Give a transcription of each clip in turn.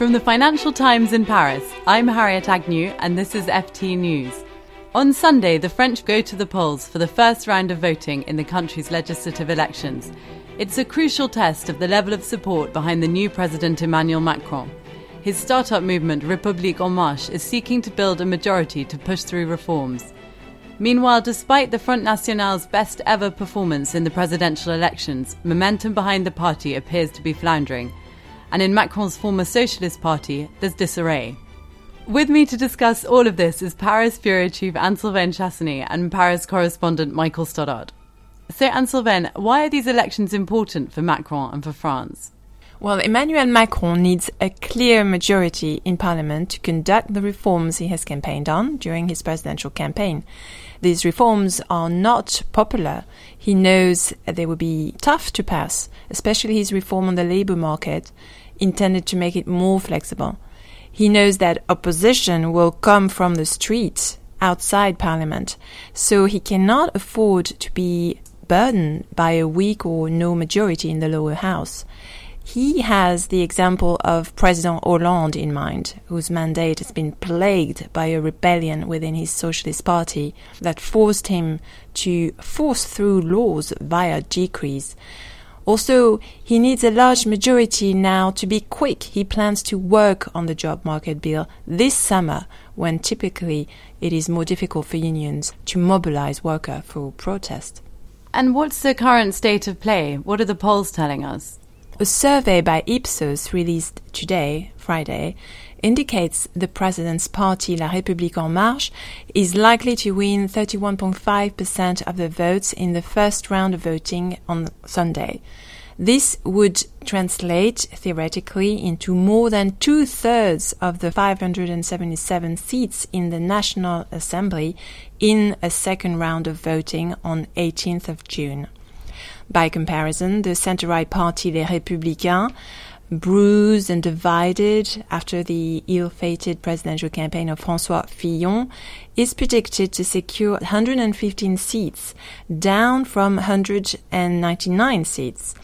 From the Financial Times in Paris, I'm Harriet Agnew, and this is FT News. On Sunday, the French go to the polls for the first round of voting in the country's legislative elections. It's a crucial test of the level of support behind the new President Emmanuel Macron. His startup movement, République En Marche, is seeking to build a majority to push through reforms. Meanwhile, despite the Front National's best ever performance in the presidential elections, momentum behind the party appears to be floundering and in Macron's former Socialist Party, there's disarray. With me to discuss all of this is Paris Bureau Chief Anne-Sylvaine Chassany and Paris correspondent Michael Stothard. So, Anne-Sylvaine, why are these elections important for Macron and for France? Well, Emmanuel Macron needs a clear majority in parliament to conduct the reforms he has campaigned on during his presidential campaign. These reforms are not popular. He knows they will be tough to pass, especially his reform on the labor market, intended to make it more flexible. He knows that opposition will come from the streets outside parliament, so he cannot afford to be burdened by a weak or no majority in the lower house. He has the example of President Hollande in mind, whose mandate has been plagued by a rebellion within his Socialist Party that forced him to force through laws via decrees. Also, he needs a large majority now to be quick. He plans to work on the job market bill this summer, when typically it is more difficult for unions to mobilize workers for protest. And what's the current state of play? What are the polls telling us? A survey by Ipsos released today, Friday, indicates the president's party, La République En Marche, is likely to win 31.5% of the votes in the first round of voting on Sunday. This would translate theoretically into more than two thirds of the 577 seats in the National Assembly in a second round of voting on 18th of June. By comparison, the center-right party Les Républicains bruised and divided after the ill-fated presidential campaign of François Fillon, is predicted to secure 115 seats, down from 199 seats.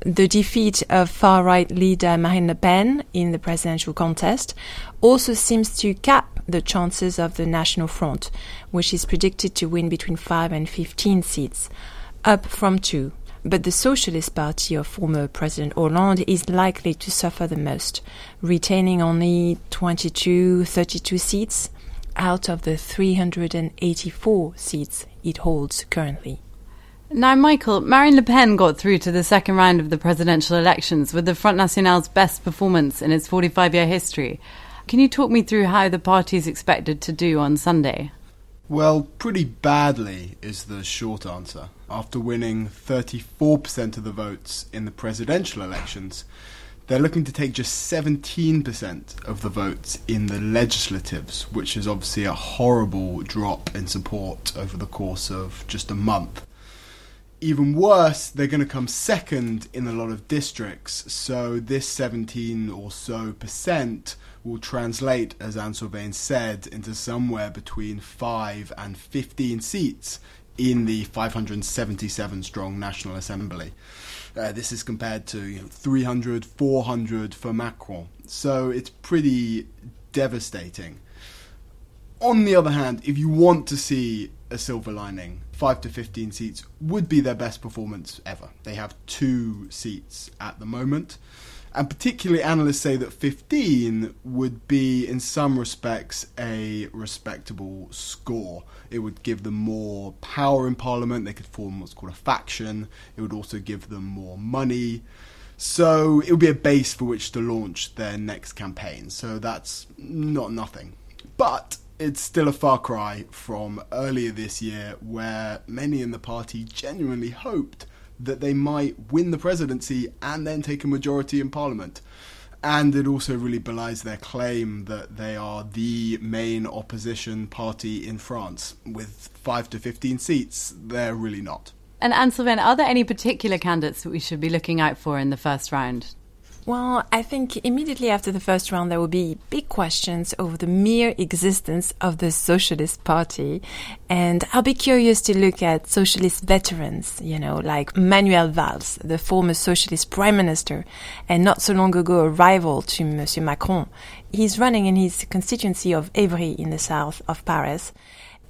The defeat of far-right leader Marine Le Pen in the presidential contest also seems to cap the chances of the National Front, which is predicted to win between 5 and 15 seats, up from 2 but the Socialist Party of former President Hollande is likely to suffer the most, retaining only 22, 32 seats out of the 384 seats it holds currently. Now, Michael, Marine Le Pen got through to the second round of the presidential elections with the Front National's best performance in its 45 year history. Can you talk me through how the party is expected to do on Sunday? Well, pretty badly is the short answer. After winning 34% of the votes in the presidential elections, they're looking to take just 17% of the votes in the legislatives, which is obviously a horrible drop in support over the course of just a month. Even worse, they're going to come second in a lot of districts, so this 17 or so percent will translate, as Anne Sylvaine said, into somewhere between 5 and 15 seats in the 577 strong National Assembly. Uh, this is compared to you know, 300, 400 for Macron. So it's pretty devastating. On the other hand, if you want to see a silver lining, 5 to 15 seats would be their best performance ever. They have two seats at the moment. And particularly, analysts say that 15 would be, in some respects, a respectable score. It would give them more power in Parliament, they could form what's called a faction, it would also give them more money. So it would be a base for which to launch their next campaign. So that's not nothing. But it's still a far cry from earlier this year, where many in the party genuinely hoped that they might win the presidency and then take a majority in parliament. And it also really belies their claim that they are the main opposition party in France. With 5 to 15 seats, they're really not. And Anne Sylvaine, are there any particular candidates that we should be looking out for in the first round? Well, I think immediately after the first round, there will be big questions over the mere existence of the Socialist Party. And I'll be curious to look at socialist veterans, you know, like Manuel Valls, the former socialist prime minister, and not so long ago a rival to Monsieur Macron. He's running in his constituency of Évry in the south of Paris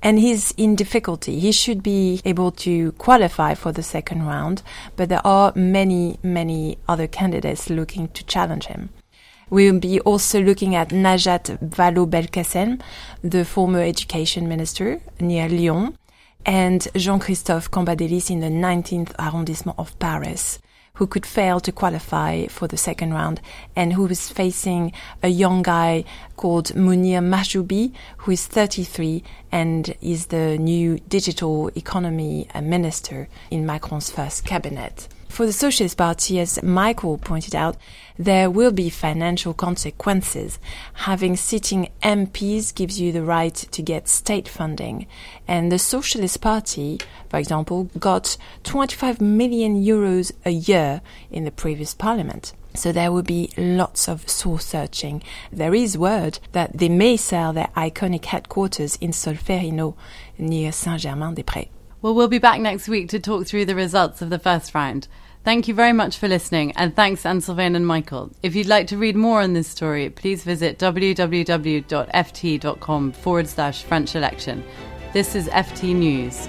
and he's in difficulty. He should be able to qualify for the second round, but there are many, many other candidates looking to challenge him. We will be also looking at Najat Vallaud-Belkacem, the former education minister near Lyon, and Jean-Christophe Cambadélis in the 19th arrondissement of Paris who could fail to qualify for the second round and who was facing a young guy called Mounir Mahjoubi, who is 33 and is the new digital economy minister in Macron's first cabinet. For the Socialist Party, as Michael pointed out, there will be financial consequences. Having sitting MPs gives you the right to get state funding. And the Socialist Party, for example, got 25 million euros a year in the previous parliament. So there will be lots of soul searching. There is word that they may sell their iconic headquarters in Solferino near Saint-Germain-des-Prés. Well, we'll be back next week to talk through the results of the first round. Thank you very much for listening, and thanks Anne and Michael. If you'd like to read more on this story, please visit www.ft.com forward slash French election. This is FT News.